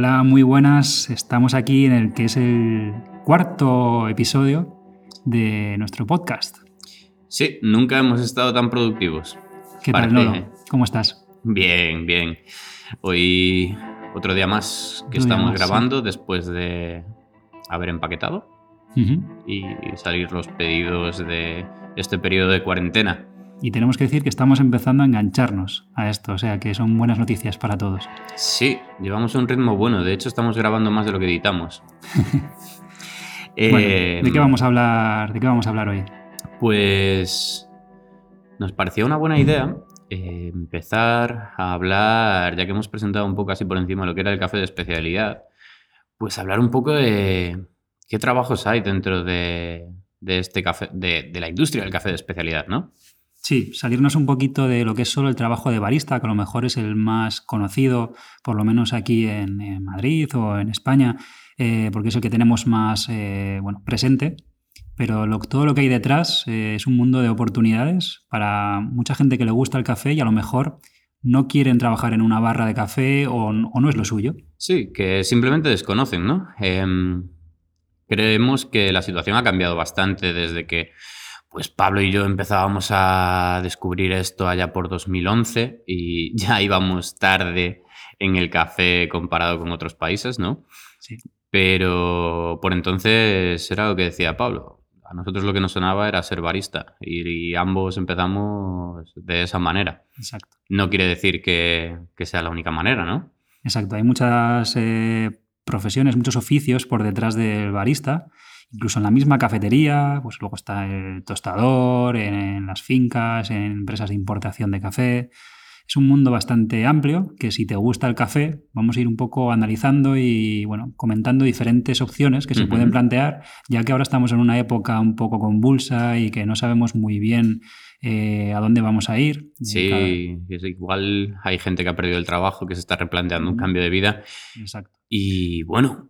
Hola, muy buenas. Estamos aquí en el que es el cuarto episodio de nuestro podcast. Sí, nunca hemos estado tan productivos. ¿Qué tal, Lolo? ¿Cómo estás? Bien, bien. Hoy otro día más que Otro estamos más, sí. grabando después de haber empaquetado y salir los pedidos de este periodo de cuarentena. Y tenemos que decir que estamos empezando a engancharnos a esto, o sea que son buenas noticias para todos. Sí, llevamos un ritmo bueno. De hecho, estamos grabando más de lo que editamos. Bueno, ¿de qué vamos a hablar? ¿De qué vamos a hablar hoy? Pues nos pareció una buena idea eh, empezar a hablar, ya que hemos presentado un poco así por encima lo que era el café de especialidad, pues hablar un poco de qué trabajos hay dentro de, de este café, de, de la industria del café de especialidad, ¿no? Sí, salirnos un poquito de lo que es solo el trabajo de barista, que a lo mejor es el más conocido, por lo menos aquí en, Madrid o en España, eh, porque es el que tenemos más eh, bueno, presente. Pero todo lo que hay detrás eh, es un mundo de oportunidades para mucha gente que le gusta el café y a lo mejor no quieren trabajar en una barra de café o, o no es lo suyo. Sí, que simplemente desconocen, ¿no? Em, creemos que la situación ha cambiado bastante desde que pues Pablo y yo empezábamos a descubrir esto allá por 2011 y ya íbamos tarde en el café comparado con otros países, ¿no? Sí. Pero por entonces era lo que decía Pablo. A nosotros lo que nos sonaba era ser barista y, y ambos empezamos de esa manera. Exacto. No quiere decir que, que sea la única manera, ¿no? Exacto, hay muchas eh, profesiones, muchos oficios por detrás del barista, incluso en la misma cafetería, pues luego está el tostador, en, las fincas, en empresas de importación de café. Es un mundo bastante amplio que si te gusta el café, vamos a ir un poco analizando y bueno, comentando diferentes opciones que se pueden plantear, ya que ahora estamos en una época un poco convulsa y que no sabemos muy bien eh, a dónde vamos a ir. Sí, es igual hay gente que ha perdido el trabajo, que se está replanteando un cambio de vida Exacto. y bueno,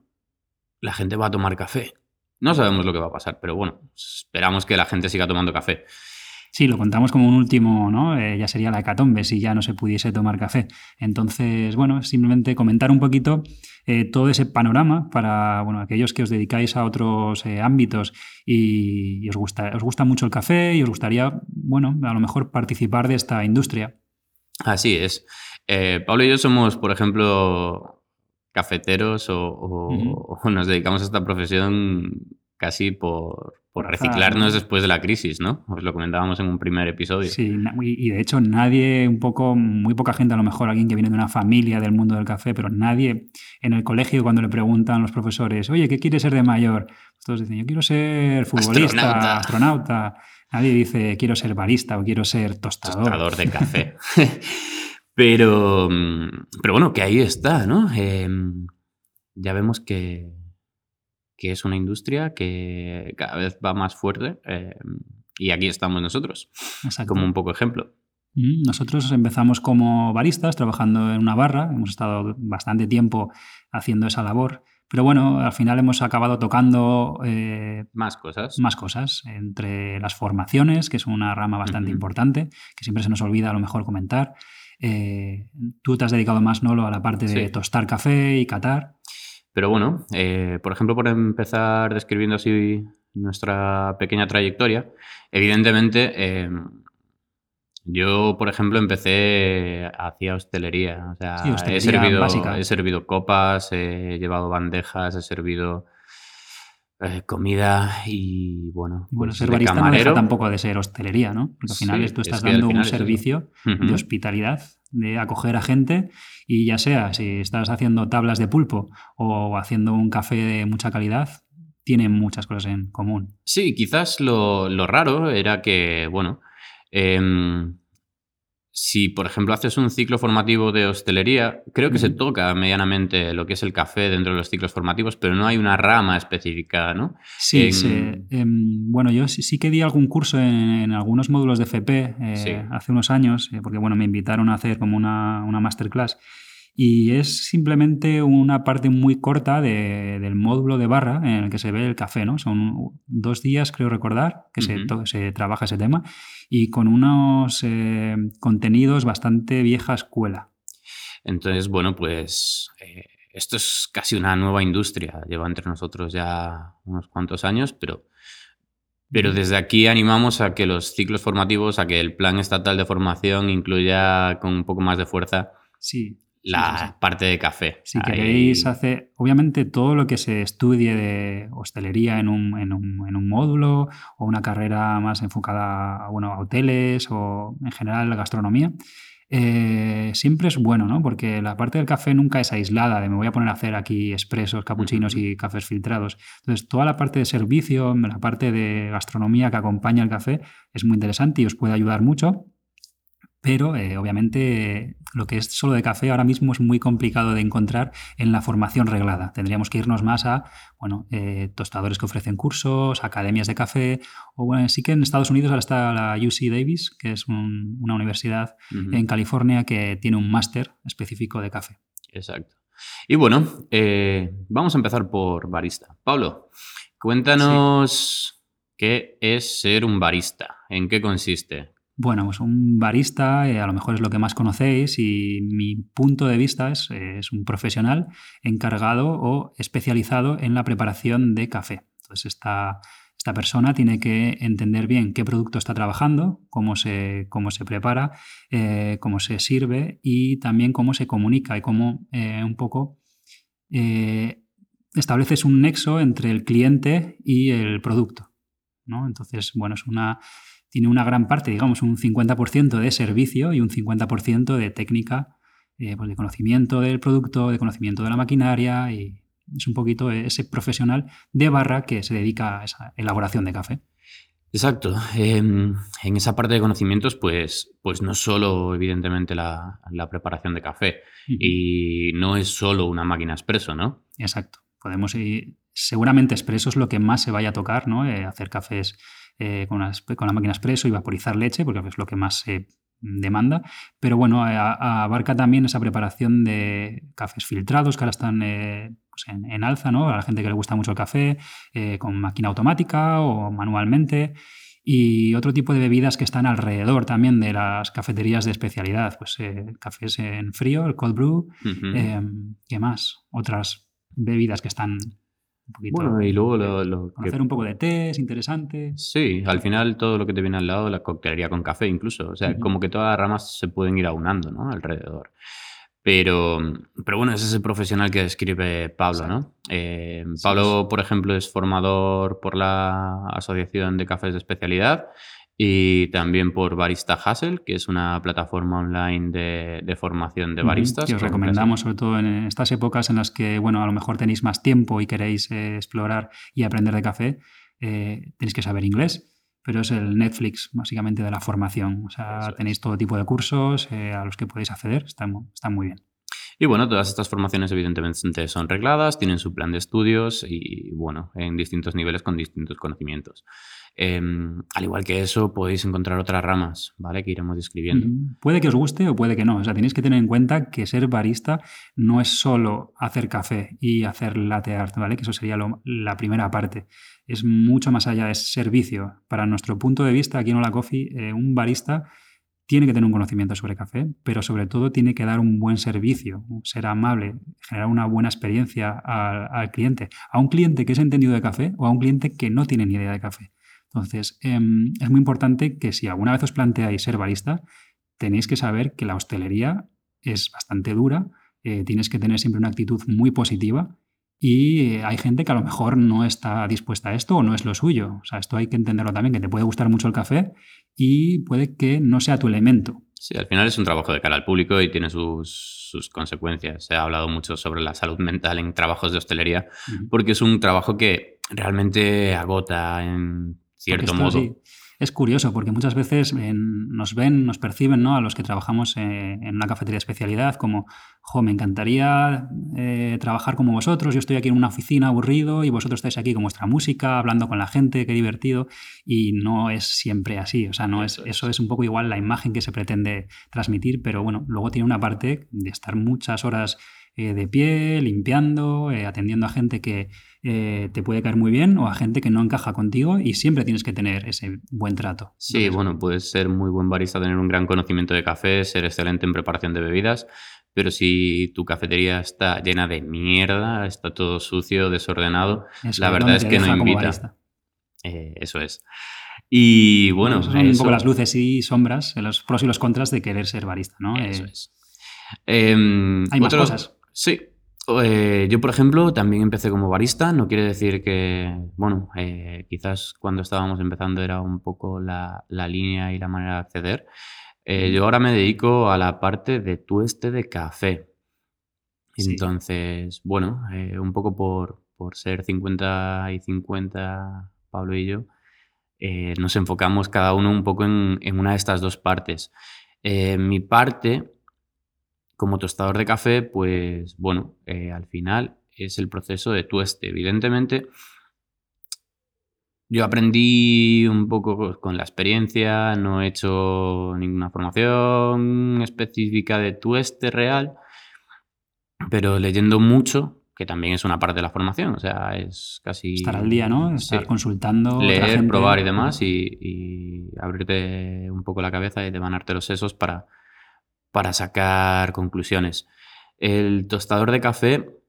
la gente va a tomar café. No sabemos lo que va a pasar, pero bueno, esperamos que la gente siga tomando café. Sí, lo contamos como un último, ¿no? Eh, ya sería la hecatombe si ya no se pudiese tomar café. Entonces, bueno, simplemente comentar un poquito eh, todo ese panorama para, bueno, aquellos que os dedicáis a otros eh, ámbitos y, y os, gusta, os gusta mucho el café y os gustaría, bueno, a lo mejor participar de esta industria. Así es. Pablo y yo somos, por ejemplo, cafeteros o, o- o nos dedicamos a esta profesión casi por, por reciclarnos ¿no? después de la crisis, ¿no? Os lo comentábamos en un primer episodio. Sí, y, de hecho nadie, un poco, muy poca gente, a lo mejor alguien que viene de una familia del mundo del café, pero nadie en el colegio cuando le preguntan los profesores, oye, ¿qué quieres ser de mayor? Todos dicen, yo quiero ser futbolista, Astronauta. astronauta. Nadie dice, quiero ser barista o quiero ser tostador. tostador de café. pero, mm, pero bueno, que ahí está, ¿no? Eh, ya vemos que, que es una industria que cada vez va más fuerte eh, y aquí estamos nosotros, Exacto. como un poco ejemplo. Mm, Nosotros empezamos como baristas, trabajando en una barra. Hemos estado bastante tiempo haciendo esa labor. Pero bueno, al final hemos acabado tocando eh, Más cosas. más cosas, entre las formaciones, que es una rama bastante importante, que siempre se nos olvida a lo mejor comentar. Eh, tú te has dedicado más, Nolo, a la parte de Sí. tostar café y catar. Pero bueno, eh, por ejemplo, por empezar describiendo así nuestra pequeña trayectoria, evidentemente eh, yo, por ejemplo, empecé hacia hostelería. O sea, Sí, he, hostelería servido, básica. he servido copas, he llevado bandejas, he servido eh, comida y bueno, Bueno, pues ser barista no camarero. deja tampoco de ser hostelería, ¿no? Porque al final Sí, tú es estás que dando un es servicio de hospitalidad, de acoger a gente y ya sea si estás haciendo tablas de pulpo o haciendo un café de mucha calidad, tienen muchas cosas en común. Sí, quizás lo, lo raro era que, bueno, em, si, por ejemplo, haces un ciclo formativo de hostelería, creo que se toca medianamente lo que es el café dentro de los ciclos formativos, pero no hay una rama específica, ¿no? Sí, em, bueno, yo sí, que di algún curso en, algunos módulos de FP eh, hace unos años, eh, porque bueno, me invitaron a hacer como una, una masterclass. Y es simplemente una parte muy corta del módulo de barra en el que se ve el café, ¿no? Son dos días, creo recordar, que se, se, trabaja ese tema y con unos eh, contenidos bastante vieja escuela. Entonces, bueno, pues eh, esto es casi una nueva industria. Lleva entre nosotros ya unos cuantos años, pero pero desde aquí animamos a que los ciclos formativos, a que el plan estatal de formación incluya con un poco más de fuerza sí la parte de café. Si queréis hacer, obviamente todo lo que se estudie de hostelería en un, en un, en un módulo o una carrera más enfocada bueno, a hoteles o en general la gastronomía, eh, siempre es bueno, ¿no? Porque la parte del café nunca es aislada, de me voy a poner a hacer aquí expresos, capuchinos y cafés filtrados. Entonces, toda la parte de servicio, la parte de gastronomía que acompaña el café es muy interesante y os puede ayudar mucho pero eh, obviamente lo que es solo de café ahora mismo es muy complicado de encontrar en la formación reglada. Tendríamos que irnos más a bueno, eh, tostadores que ofrecen cursos, academias de café, o bueno, sí que en Estados Unidos ahora está la UC Davis, que es una universidad en California que tiene un máster específico de café. Exacto. Y bueno, eh, vamos a empezar por barista. Pablo, cuéntanos qué es ser un barista, en qué consiste. Bueno, pues un barista eh, a lo mejor es lo que más conocéis y mi punto de vista es, es, un profesional encargado o especializado en la preparación de café. Entonces esta, esta persona tiene que entender bien qué producto está trabajando, cómo se, cómo se prepara, eh, cómo se sirve y también cómo se comunica y cómo eh, un poco estableces un nexo entre el cliente y el producto. ¿no? Entonces, bueno, es una tiene una gran parte, digamos, un 50% de servicio y un 50% de técnica, eh, pues de conocimiento del producto, de conocimiento de la maquinaria y es un poquito ese profesional de barra que se dedica a esa elaboración de café. Exacto. Em, en esa parte de conocimientos, pues, pues no solo, evidentemente, la, preparación de café y no es solo una máquina expreso, ¿no? Exacto. Podemos ir, seguramente expreso es lo que más se vaya a tocar, ¿no? Eh, hacer cafés eh, con, la máquina expreso y vaporizar leche, porque es lo que más se demanda. Pero bueno, abarca también esa preparación de cafés filtrados que ahora están eh, pues en, alza, ¿no? A la gente que le gusta mucho el café, eh, con máquina automática o manualmente. Y otro tipo de bebidas que están alrededor también de las cafeterías de especialidad, pues cafés en frío, el cold brew, ¿qué más? Otras bebidas que están bueno, y luego lo, Hacer un poco de té es interesante. Sí, al final todo lo que te viene al lado, la coctelería con café incluso. O sea, como que todas las ramas se pueden ir aunando, ¿no? Alrededor. Pero, pero bueno, ese es el profesional que describe Pablo, ¿no? Eh, Pablo, por ejemplo, es formador por la Asociación de Cafés de Especialidad y también por Barista Hustle, que es una plataforma online de, formación de baristas. Que os recomendamos, sobre todo en estas épocas en las que, bueno, a lo mejor tenéis más tiempo y queréis eh, explorar y aprender de café, eh, tenéis que saber inglés, pero es el Netflix, básicamente, de la formación. O sea, tenéis todo tipo de cursos eh, a los que podéis acceder, están, están muy bien. Y bueno, todas estas formaciones evidentemente son regladas, tienen su plan de estudios y bueno, en distintos niveles con distintos conocimientos. Em, al igual que eso, podéis encontrar otras ramas, ¿vale? Que iremos describiendo. Puede que os guste o puede que no. O sea, tenéis que tener en cuenta que ser barista no es solo hacer café y hacer latte art, ¿vale? Que eso sería la primera parte. Es mucho más allá, de servicio. Para nuestro punto de vista, aquí en Hola Coffee, eh, un barista tiene que tener un conocimiento sobre café, pero sobre todo tiene que dar un buen servicio, ser amable, generar una buena experiencia al, cliente. A un cliente que es entendido de café o a un cliente que no tiene ni idea de café. Entonces, em, es muy importante que si alguna vez os planteáis ser barista, tenéis que saber que la hostelería es bastante dura, eh, tienes que tener siempre una actitud muy positiva y hay gente que a lo mejor no está dispuesta a esto o no es lo suyo. O sea, esto hay que entenderlo también, que te puede gustar mucho el café y puede que no sea tu elemento. Sí, al final es un trabajo de cara al público y tiene sus, consecuencias. Se ha hablado mucho sobre la salud mental en trabajos de hostelería, porque es un trabajo que realmente agota en cierto modo. Es curioso porque muchas veces nos ven, nos perciben, ¿no? A los que trabajamos eh, en una cafetería de especialidad como, jo, me encantaría eh, trabajar como vosotros, yo estoy aquí en una oficina aburrido y vosotros estáis aquí con vuestra música, hablando con la gente, qué divertido. Y no es siempre así, o sea, no es, eso es un poco igual la imagen que se pretende transmitir, pero bueno, luego tiene una parte de estar muchas horas eh, de pie, limpiando, eh, atendiendo a gente que eh, te puede caer muy bien o a gente que no encaja contigo y siempre tienes que tener ese buen trato. Sí, bueno, puedes ser muy buen barista, tener un gran conocimiento de café, ser excelente en preparación de bebidas, pero si tu cafetería está llena de mierda, está todo sucio, desordenado, la verdad es que no invita. eso es. Y bueno, son un poco las luces y sombras, los pros y los contras de querer ser barista, ¿no? Eso es. Em, Hay más cosas. Sí. Eh, yo, por ejemplo, también empecé como barista. No quiere decir que, bueno, eh, quizás cuando estábamos empezando era un poco la, línea y la manera de acceder. Eh, yo ahora me dedico a la parte de tueste de café. Entonces, bueno, un poco por, ser 50 y 50, Pablo y yo, nos enfocamos cada uno un poco en, en una de estas dos partes. mi parte como tostador de café, pues bueno, eh, al final es el proceso de tueste. Evidentemente, yo aprendí un poco con la experiencia, no he hecho ninguna formación específica de tueste real, pero leyendo mucho, que también es una parte de la formación, o sea, es casi... Estar al día, ¿no? Estar consultando. Leer, probar y demás y, y, abrirte un poco la cabeza y devanarte los sesos para, para sacar conclusiones. El tostador de café,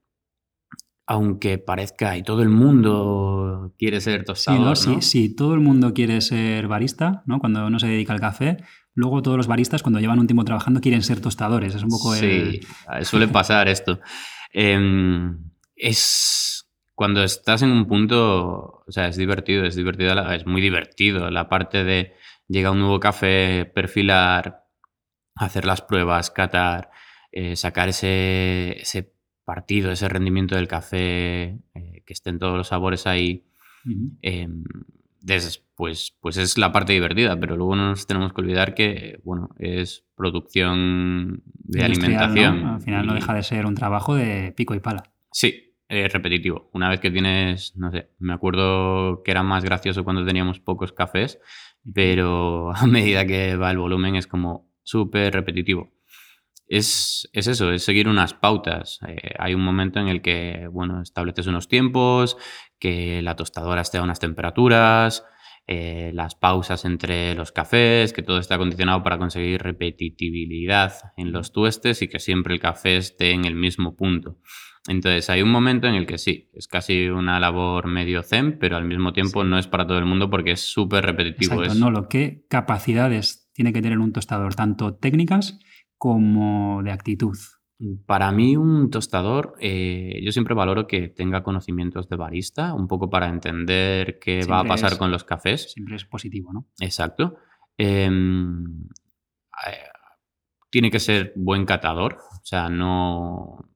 aunque parezca y todo el mundo quiere ser tostador. Sí, sí, todo el mundo quiere ser barista, ¿no? Cuando uno se dedica al café. Luego todos los baristas, cuando llevan un tiempo trabajando, quieren ser tostadores. Es un poco Sí, suele pasar esto. Em, es cuando estás en un punto, o sea, es divertido, es divertido, es muy divertido la parte de llega un nuevo café, perfilar, hacer las pruebas, catar, eh, sacar ese, ese, partido, ese rendimiento del café, eh, que estén todos los sabores ahí. Em, pues, pues es la parte divertida, pero luego no nos tenemos que olvidar que, bueno, es producción de alimentación. Al final no deja de ser un trabajo de pico y pala. Sí, es repetitivo. Una vez que tienes, no sé, me acuerdo que era más gracioso cuando teníamos pocos cafés, pero a medida que va el volumen es como, súper repetitivo. Es, eso, es seguir unas pautas. Eh, hay un momento en el que, bueno, estableces unos tiempos, que la tostadora esté a unas temperaturas, eh, las pausas entre los cafés, que todo está acondicionado para conseguir repetitividad en los tuestes y que siempre el café esté en el mismo punto. Entonces hay un momento en el que sí, es casi una labor medio zen, pero al mismo tiempo no es para todo el mundo porque es súper repetitivo. Exacto, no, lo que capacidades tiene que tener un tostador, tanto técnicas como de actitud. Para mí un tostador, eh, yo siempre valoro que tenga conocimientos de barista, un poco para entender qué va a pasar con los cafés. Siempre es positivo, ¿no? Exacto. Em, eh, tiene que ser buen catador, o sea, no...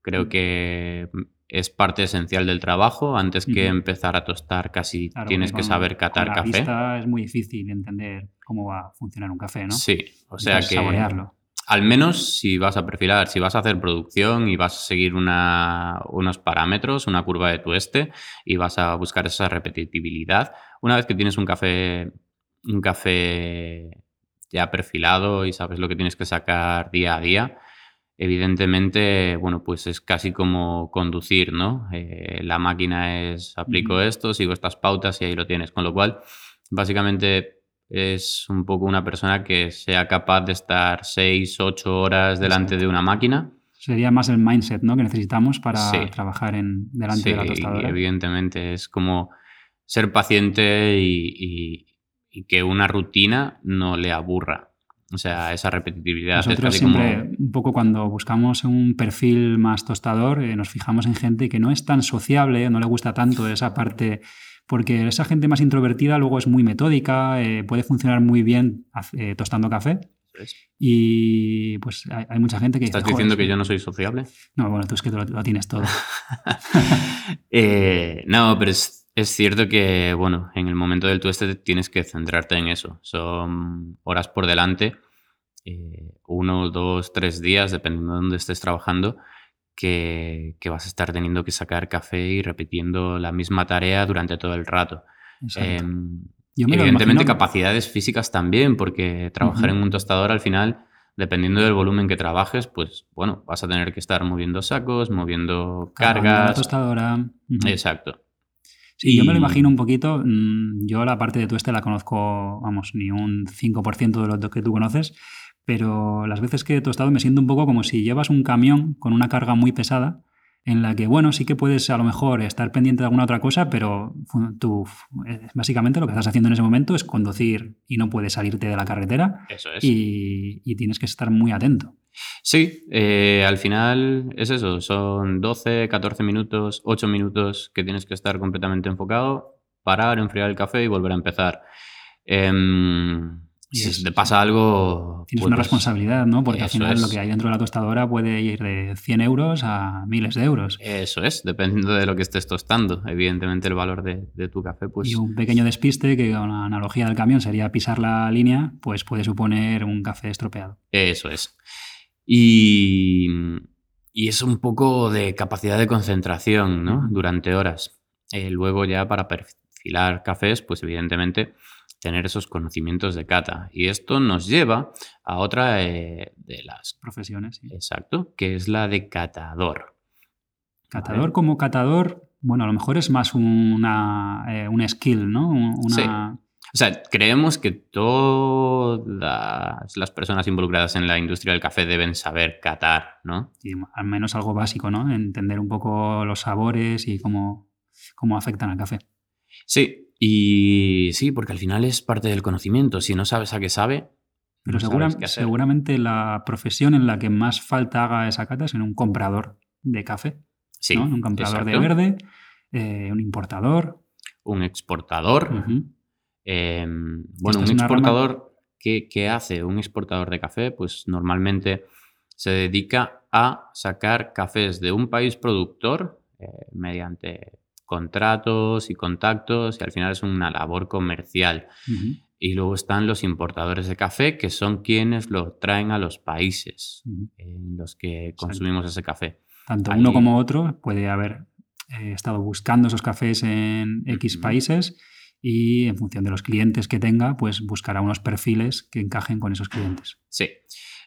Creo mm. que es parte esencial del trabajo. Antes que empezar a tostar, casi tienes que saber catar con la café. Vista es muy difícil entender cómo va a funcionar un café, ¿no? Sí, o sea que. Saborearlo. Al menos si vas a perfilar, si vas a hacer producción y vas a seguir unos parámetros, una curva de tueste y vas a buscar esa repetitividad, una vez que tienes un café, un café ya perfilado y sabes lo que tienes que sacar día a día, Evidentemente, bueno, pues es casi como conducir, ¿no? Eh, la máquina es, aplico esto, sigo estas pautas y ahí lo tienes. Con lo cual, básicamente es un poco una persona que sea capaz de estar 6, 8 horas delante de una máquina. Sería más el mindset, ¿no? Que necesitamos para trabajar en, delante de la tostadora. evidentemente, es como ser paciente y que una rutina no le aburra. O sea, esa repetitividad. Nosotros siempre, un poco cuando buscamos un perfil más tostador, eh, nos fijamos en gente que no es tan sociable, no le gusta tanto esa parte, porque esa gente más introvertida luego es muy metódica, eh, puede funcionar muy bien eh, tostando café. Y pues hay, mucha gente que... ¿Estás diciendo que yo no soy sociable? No, bueno, tú es que lo, lo tienes todo. no, pero es Es cierto que, bueno, en el momento del tueste tienes que centrarte en eso. Son horas por delante, eh, uno, dos, tres días, dependiendo de dónde estés trabajando, que, que vas a estar teniendo que sacar café y repitiendo la misma tarea durante todo el rato. Em, evidentemente capacidades físicas también, porque trabajar en un tostador al final, dependiendo del volumen que trabajes, pues bueno, vas a tener que estar moviendo sacos, moviendo Cargando la cargas. tostadora. Exacto. Sí, yo me lo Y- imagino un poquito. mm, Yo la parte de tueste la conozco, vamos, ni un 5% de lo que tú conoces, pero las veces que he tostado me siento un poco como si llevas un camión con una carga muy pesada, en la que, bueno, sí que puedes a lo mejor estar pendiente de alguna otra cosa, pero tú, eh, básicamente lo que estás haciendo en ese momento es conducir y no puedes salirte de la carretera Eso es. y, y tienes que estar muy atento. Sí, eh, al final es eso, son 12, 14 minutos, 8 minutos que tienes que estar completamente enfocado, parar, enfriar el café y volver a empezar. Em, Y si es- te pasa algo... Tienes pues, una responsabilidad, ¿no? Porque al final es. lo que hay dentro de la tostadora puede ir de 100 euros a miles de euros. Eso es, dependiendo de lo que estés tostando. Evidentemente el valor de, de tu café, pues... Y un pequeño despiste, que con la analogía del camión sería pisar la línea, pues puede suponer un café estropeado. Eso es. Y, y es un poco de capacidad de concentración, ¿no? Durante horas. Eh, luego ya para perfilar cafés, pues evidentemente tener esos conocimientos de cata. Y esto nos lleva a otra eh, de las... Profesiones. sí. Exacto, que es la de catador. Catador como catador, bueno, a lo mejor es más una, eh, un skill, ¿no? Una, O sea, creemos que todas las personas involucradas en la industria del café deben saber catar, ¿no? sí, al menos algo básico, ¿no? Entender un poco los sabores y cómo, cómo afectan al café. Sí, y sí, porque al final es parte del conocimiento. Si no sabes a qué sabe, Pero no segura- seguramente la profesión en la que más falta haga esa cata es en un comprador de café, Sí, ¿no? Un comprador de verde, eh, un importador. Un exportador. Eh, Esta bueno, un rama- exportador, ¿qué, qué hace un exportador de café? Pues normalmente se dedica a sacar cafés de un país productor eh, mediante contratos y contactos y al final es una labor comercial. Y luego están los importadores de café, que son quienes lo traen a los países en los que consumimos ese café. Tanto Ahí- uno como otro puede haber eh, estado buscando esos cafés en X países y en función de los clientes que tenga, pues buscará unos perfiles que encajen con esos clientes. Sí.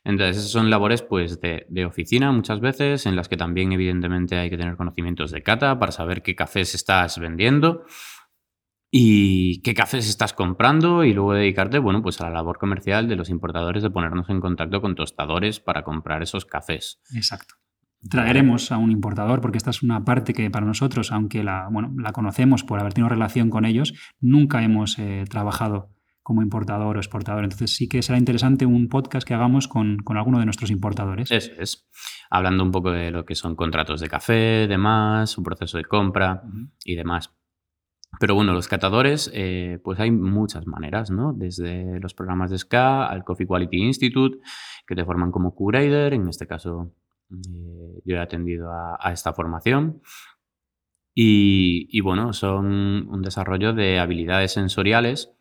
Entonces, esas son labores pues, de, de oficina muchas veces, en las que también evidentemente hay que tener conocimientos de cata para saber qué cafés estás vendiendo y qué cafés estás comprando y luego dedicarte bueno, pues a la labor comercial de los importadores de ponernos en contacto con tostadores para comprar esos cafés. Exacto. Traeremos a un importador porque esta es una parte que para nosotros, aunque la, bueno, la conocemos por haber tenido relación con ellos, nunca hemos eh, trabajado como importador o exportador. Entonces sí que será interesante un podcast que hagamos con, con alguno de nuestros importadores. Eso es. Hablando un poco de lo que son contratos de café, demás, su proceso de compra y demás. Pero bueno, los catadores, eh, pues hay muchas maneras, ¿no? Desde los programas de SCA al Coffee Quality Institute, que te forman como Q-Grader. En este caso, eh, yo he atendido a, a esta formación. Y, y bueno, son un desarrollo de habilidades sensoriales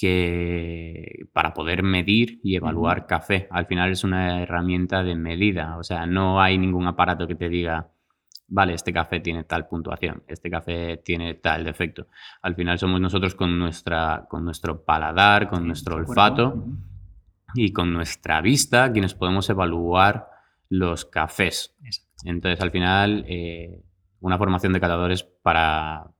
que para poder medir y evaluar café. Al final es una herramienta de medida, o sea, no hay ningún aparato que te diga, vale, este café tiene tal puntuación, este café tiene tal defecto. Al final somos nosotros con, nuestra, con nuestro paladar, con Sí, nuestro olfato y con nuestra vista quienes podemos evaluar los cafés. Exacto. Entonces, al final, eh, una formación de catadores para,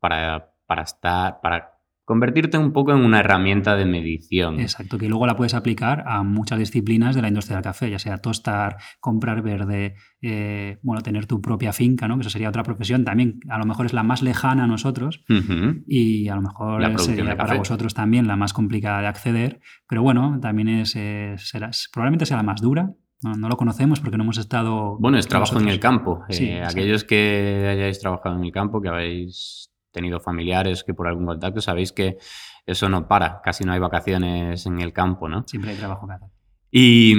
para, para estar, para convertirte un poco en una herramienta de medición. Exacto, que luego la puedes aplicar a muchas disciplinas de la industria del café, ya sea tostar, comprar verde, eh, bueno, tener tu propia finca, ¿no? Que eso sería otra profesión. También a lo mejor es la más lejana a nosotros y a lo mejor sería de para vosotros también la más complicada de acceder, pero bueno, también es, eh, será, probablemente sea la más dura. No, no lo conocemos porque no hemos estado. Bueno, es trabajo en el campo. Sí, Eh, exacto. aquellos que hayáis trabajado en el campo, que habéis tenido familiares que por algún contacto, sabéis que eso no para, casi no hay vacaciones en el campo, ¿no? Siempre hay trabajo que hacer. Y,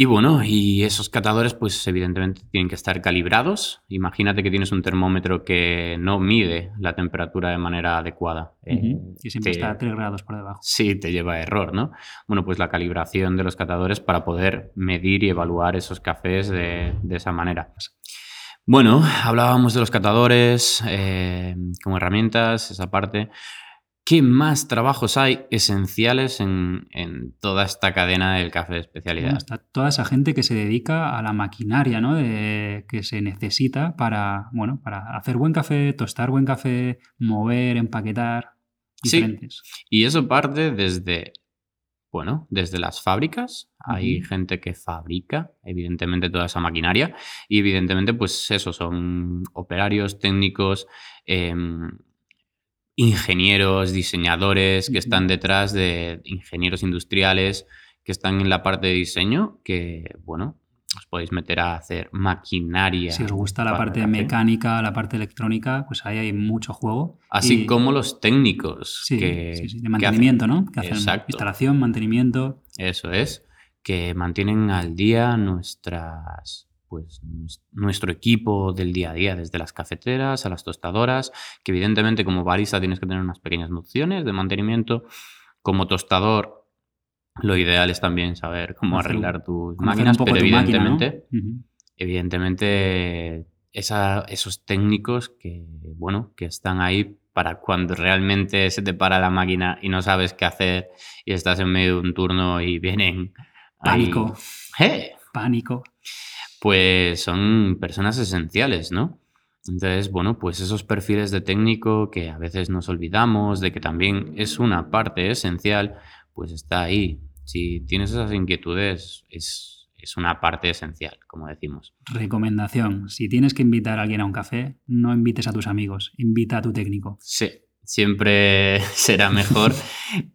Y bueno, y esos catadores, pues evidentemente tienen que estar calibrados. Imagínate que tienes un termómetro que no mide la temperatura de manera adecuada. Eh, y siempre está a 3 grados por debajo. Sí, te lleva a error, ¿no? Bueno, pues la calibración de los catadores para poder medir y evaluar esos cafés de, esa manera. Bueno, hablábamos de los catadores eh, como herramientas, esa parte. ¿Qué más trabajos hay esenciales en, toda esta cadena del café de especialidad? está toda esa gente que se dedica a la maquinaria ¿no? que se necesita para, bueno, para hacer buen café, tostar buen café, mover, empaquetar. Diferentes. Sí. Y eso parte desde, bueno, desde las fábricas. Hay gente que fabrica, evidentemente, toda esa maquinaria. Y evidentemente, pues eso, son operarios, técnicos. Em, ingenieros, diseñadores que están detrás de ingenieros industriales que están en la parte de diseño, que, bueno, os podéis meter a hacer maquinaria. Si os gusta la parte mecánica, la parte electrónica, pues ahí hay mucho juego. Así como los técnicos. que, de mantenimiento, ¿no? Que hacen instalación, mantenimiento. Eso es, que mantienen al día nuestras pues nuestro equipo del día a día, desde las cafeteras a las tostadoras, que evidentemente como barista tienes que tener unas pequeñas nociones de mantenimiento. Como tostador, lo ideal es también saber cómo arreglar tus máquinas, pero evidentemente, evidentemente esos técnicos que, bueno, que están ahí para cuando realmente se te para la máquina y no sabes qué hacer y estás en medio de un turno y vienen... Pánico. ¡Eh! Pánico pues son personas esenciales, ¿no? Entonces, bueno, pues esos perfiles de técnico que a veces nos olvidamos de que también es una parte esencial, pues está ahí. Si tienes esas inquietudes, es, es una parte esencial, como decimos. Recomendación, si tienes que invitar a alguien a un café, no invites a tus amigos, invita a tu técnico. Sí, siempre será mejor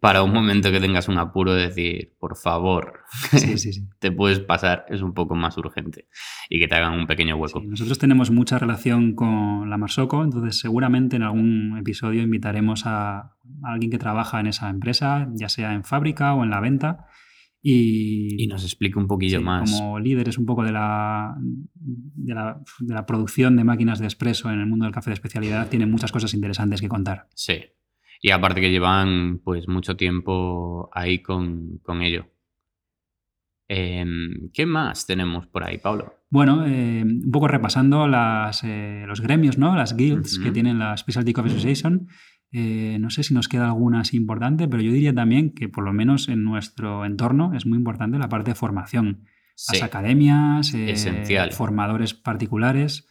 para un momento que tengas un apuro decir, por favor, te puedes pasar, es un poco más urgente y que te hagan un pequeño hueco. nosotros tenemos mucha relación con la Marsoco, entonces seguramente en algún episodio invitaremos a alguien que trabaja en esa empresa, ya sea en fábrica o en la venta, y, nos explique un poquillo más. Como líderes un poco de la, de la, producción de máquinas de expreso en el mundo del café de especialidad, tienen muchas cosas interesantes que contar. Sí. Y aparte que llevan pues mucho tiempo ahí con, ello. Em, ¿Qué más tenemos por ahí, Pablo? Bueno, em, un poco repasando las, eh, los gremios, ¿no? Las guilds que tienen la Specialty Coffee Association. Eh, no sé si nos queda alguna así importante, pero yo diría también que por lo menos en nuestro entorno es muy importante la parte de formación. Las academias, eh, formadores particulares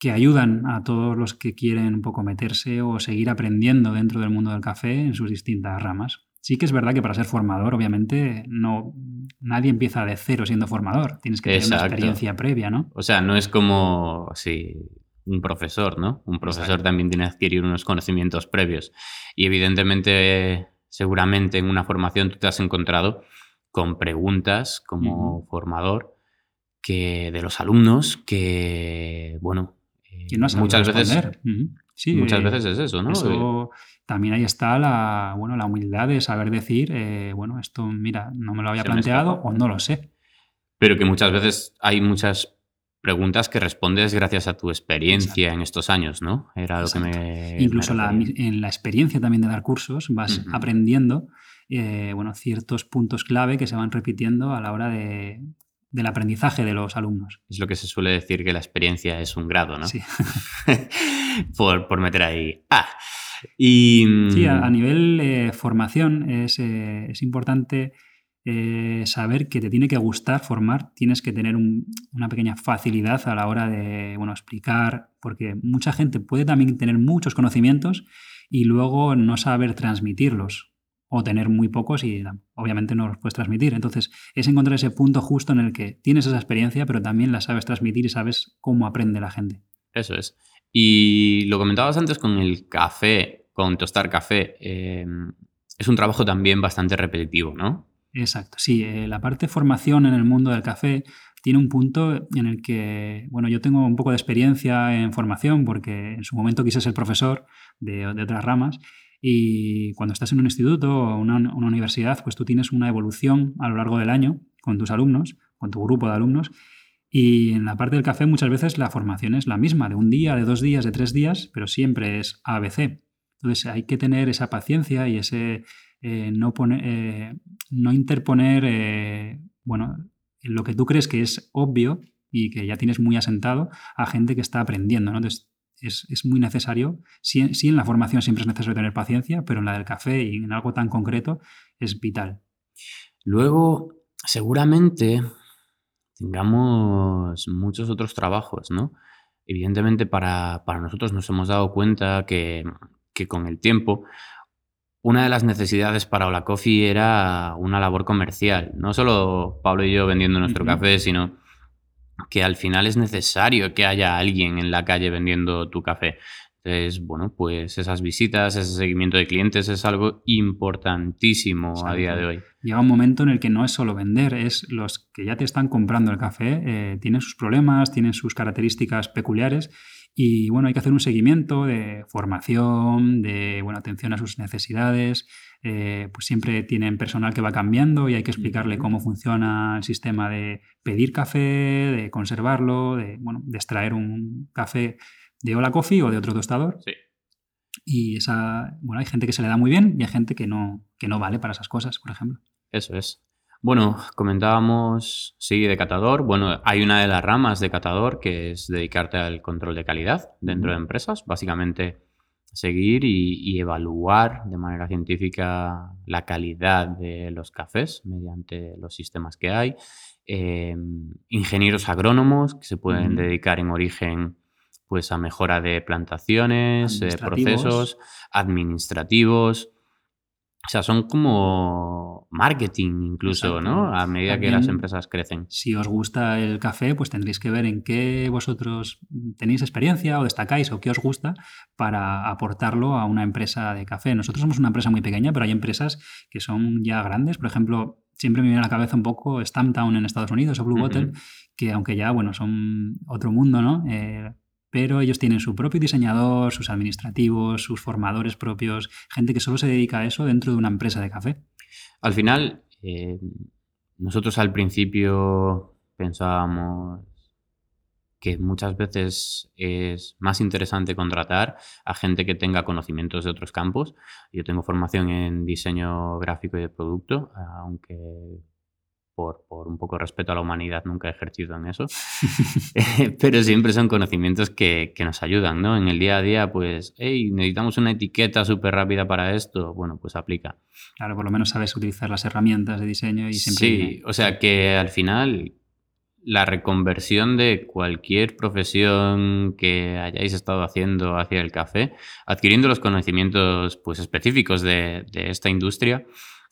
que ayudan a todos los que quieren un poco meterse o seguir aprendiendo dentro del mundo del café en sus distintas ramas. Sí que es verdad que para ser formador, obviamente, no nadie empieza de cero siendo formador. Tienes que tener una experiencia previa, ¿no? O sea, no es como si un profesor, ¿no? Un profesor también tiene que adquirir unos conocimientos previos. Y evidentemente, seguramente en una formación tú te has encontrado con preguntas como formador que de los alumnos que, bueno, muchas veces... Sí, muchas veces es eso, ¿no? Eso, también ahí está la, bueno, la humildad de saber decir, eh, bueno, esto, mira, no me lo había planteado o no lo sé. Pero que muchas veces hay muchas preguntas que respondes gracias a tu experiencia en estos años, ¿no? Era lo que me. Incluso en la experiencia también de dar cursos vas aprendiendo eh, bueno, ciertos puntos clave que se van repitiendo a la hora de, del aprendizaje de los alumnos. Es lo que se suele decir que la experiencia es un grado, ¿no? Sí. por, meter ahí. Ah. Y... Sí, a, nivel eh, formación es, eh, es importante eh, saber que te tiene que gustar formar, tienes que tener una pequeña facilidad a la hora de bueno, explicar, porque mucha gente puede también tener muchos conocimientos y luego no saber transmitirlos o tener muy pocos y obviamente no los puedes transmitir. Entonces es encontrar ese punto justo en el que tienes esa experiencia, pero también la sabes transmitir y sabes cómo aprende la gente. Eso es. Y lo comentabas antes con el café, con tostar café. Eh, es un trabajo también bastante repetitivo, ¿no? Exacto, sí, eh, la parte de formación en el mundo del café tiene un punto en el que, bueno, yo tengo un poco de experiencia en formación porque en su momento quise ser profesor de, otras ramas y cuando estás en un instituto o una, una, universidad, pues tú tienes una evolución a lo largo del año con tus alumnos, con tu grupo de alumnos. Y en la parte del café muchas veces la formación es la misma, de un día, de dos días, de tres días, pero siempre es ABC. Entonces hay que tener esa paciencia y ese eh, no, poner, eh, no interponer, eh, bueno, lo que tú crees que es obvio y que ya tienes muy asentado a gente que está aprendiendo. ¿no? Entonces es, muy necesario, sí, sí en la formación siempre es necesario tener paciencia, pero en la del café y en algo tan concreto es vital. Luego, seguramente tengamos muchos otros trabajos, ¿no? Evidentemente para, nosotros nos hemos dado cuenta que, con el tiempo una de las necesidades para Hola Coffee era una labor comercial. No solo Pablo y yo vendiendo nuestro café, sino que al final es necesario que haya alguien en la calle vendiendo tu café. Entonces, bueno, pues esas visitas, ese seguimiento de clientes es algo importantísimo a día de hoy. Llega un momento en el que no es solo vender, es los que ya te están comprando el café, eh, tienen sus problemas, tienen sus características peculiares y bueno, hay que hacer un seguimiento de formación, de bueno, atención a sus necesidades. Eh, pues siempre tienen personal que va cambiando y hay que explicarle cómo funciona el sistema de pedir café, de conservarlo, de, bueno, de extraer un café de Hola Coffee o de otro tostador. Sí. Y esa, bueno, hay gente que se le da muy bien y hay gente que no, que no vale para esas cosas, por ejemplo. Eso es. Bueno, comentábamos, sí, de catador. Bueno, hay una de las ramas de catador que es dedicarte al control de calidad dentro de empresas. Básicamente, seguir y, evaluar de manera científica la calidad de los cafés mediante los sistemas que hay. Em, ingenieros agrónomos que se pueden dedicar en origen pues a mejora de plantaciones, eh, procesos administrativos. O sea, son como marketing incluso, ¿no? A medida que las empresas crecen. Si os gusta el café, pues tendréis que ver en qué vosotros tenéis experiencia o destacáis o qué os gusta para aportarlo a una empresa de café. Nosotros somos una empresa muy pequeña, pero hay empresas que son ya grandes. Por ejemplo, siempre me viene a la cabeza un poco Stamptown en Estados Unidos o Blue Bottle, que aunque ya, bueno, son otro mundo, ¿no? Eh, pero ellos tienen su propio diseñador, sus administrativos, sus formadores propios, gente que solo se dedica a eso dentro de una empresa de café. Al final, eh, nosotros al principio pensábamos que muchas veces es más interesante contratar a gente que tenga conocimientos de otros campos. Yo tengo formación en diseño gráfico y de producto, aunque por, un poco de respeto a la humanidad, nunca he ejercido en eso, pero siempre son conocimientos que, nos ayudan, ¿no? En el día a día, pues, hey, necesitamos una etiqueta súper rápida para esto, bueno, pues aplica. Claro, por lo menos sabes utilizar las herramientas de diseño y siempre... Sí, o sea que al final la reconversión de cualquier profesión que hayáis estado haciendo hacia el café, adquiriendo los conocimientos pues, específicos de, de esta industria,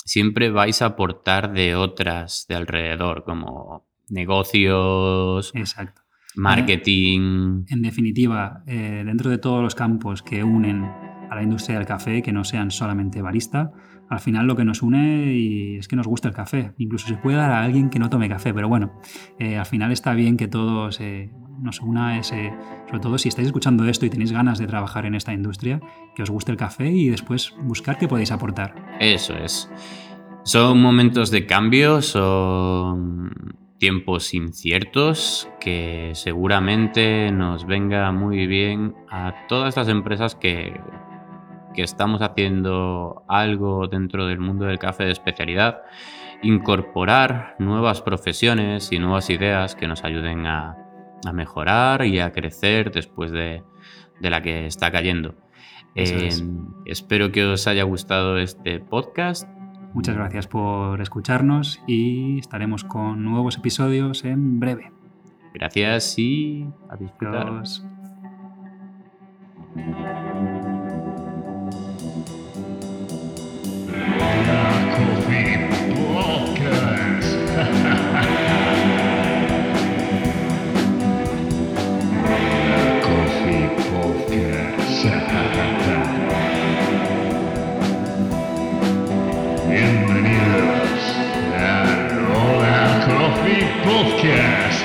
siempre vais a aportar de otras de alrededor, como negocios, Exacto. marketing. En definitiva, eh, dentro de todos los campos que unen a la industria del café, que no sean solamente barista, al final lo que nos une es que nos gusta el café. Incluso se puede dar a alguien que no tome café, pero bueno, eh, al final está bien que todos eh, nos una ese, sobre todo si estáis escuchando esto y tenéis ganas de trabajar en esta industria, que os guste el café y después buscar qué podéis aportar. Eso es. Son momentos de cambio, son tiempos inciertos que seguramente nos venga muy bien a todas las empresas que, que estamos haciendo algo dentro del mundo del café de especialidad, incorporar nuevas profesiones y nuevas ideas que nos ayuden a, a mejorar y a crecer después de, la que está cayendo. Em, espero que os haya gustado este podcast. Muchas gracias por escucharnos y estaremos con nuevos episodios en breve. Gracias y a disfrutar. Wolfcast.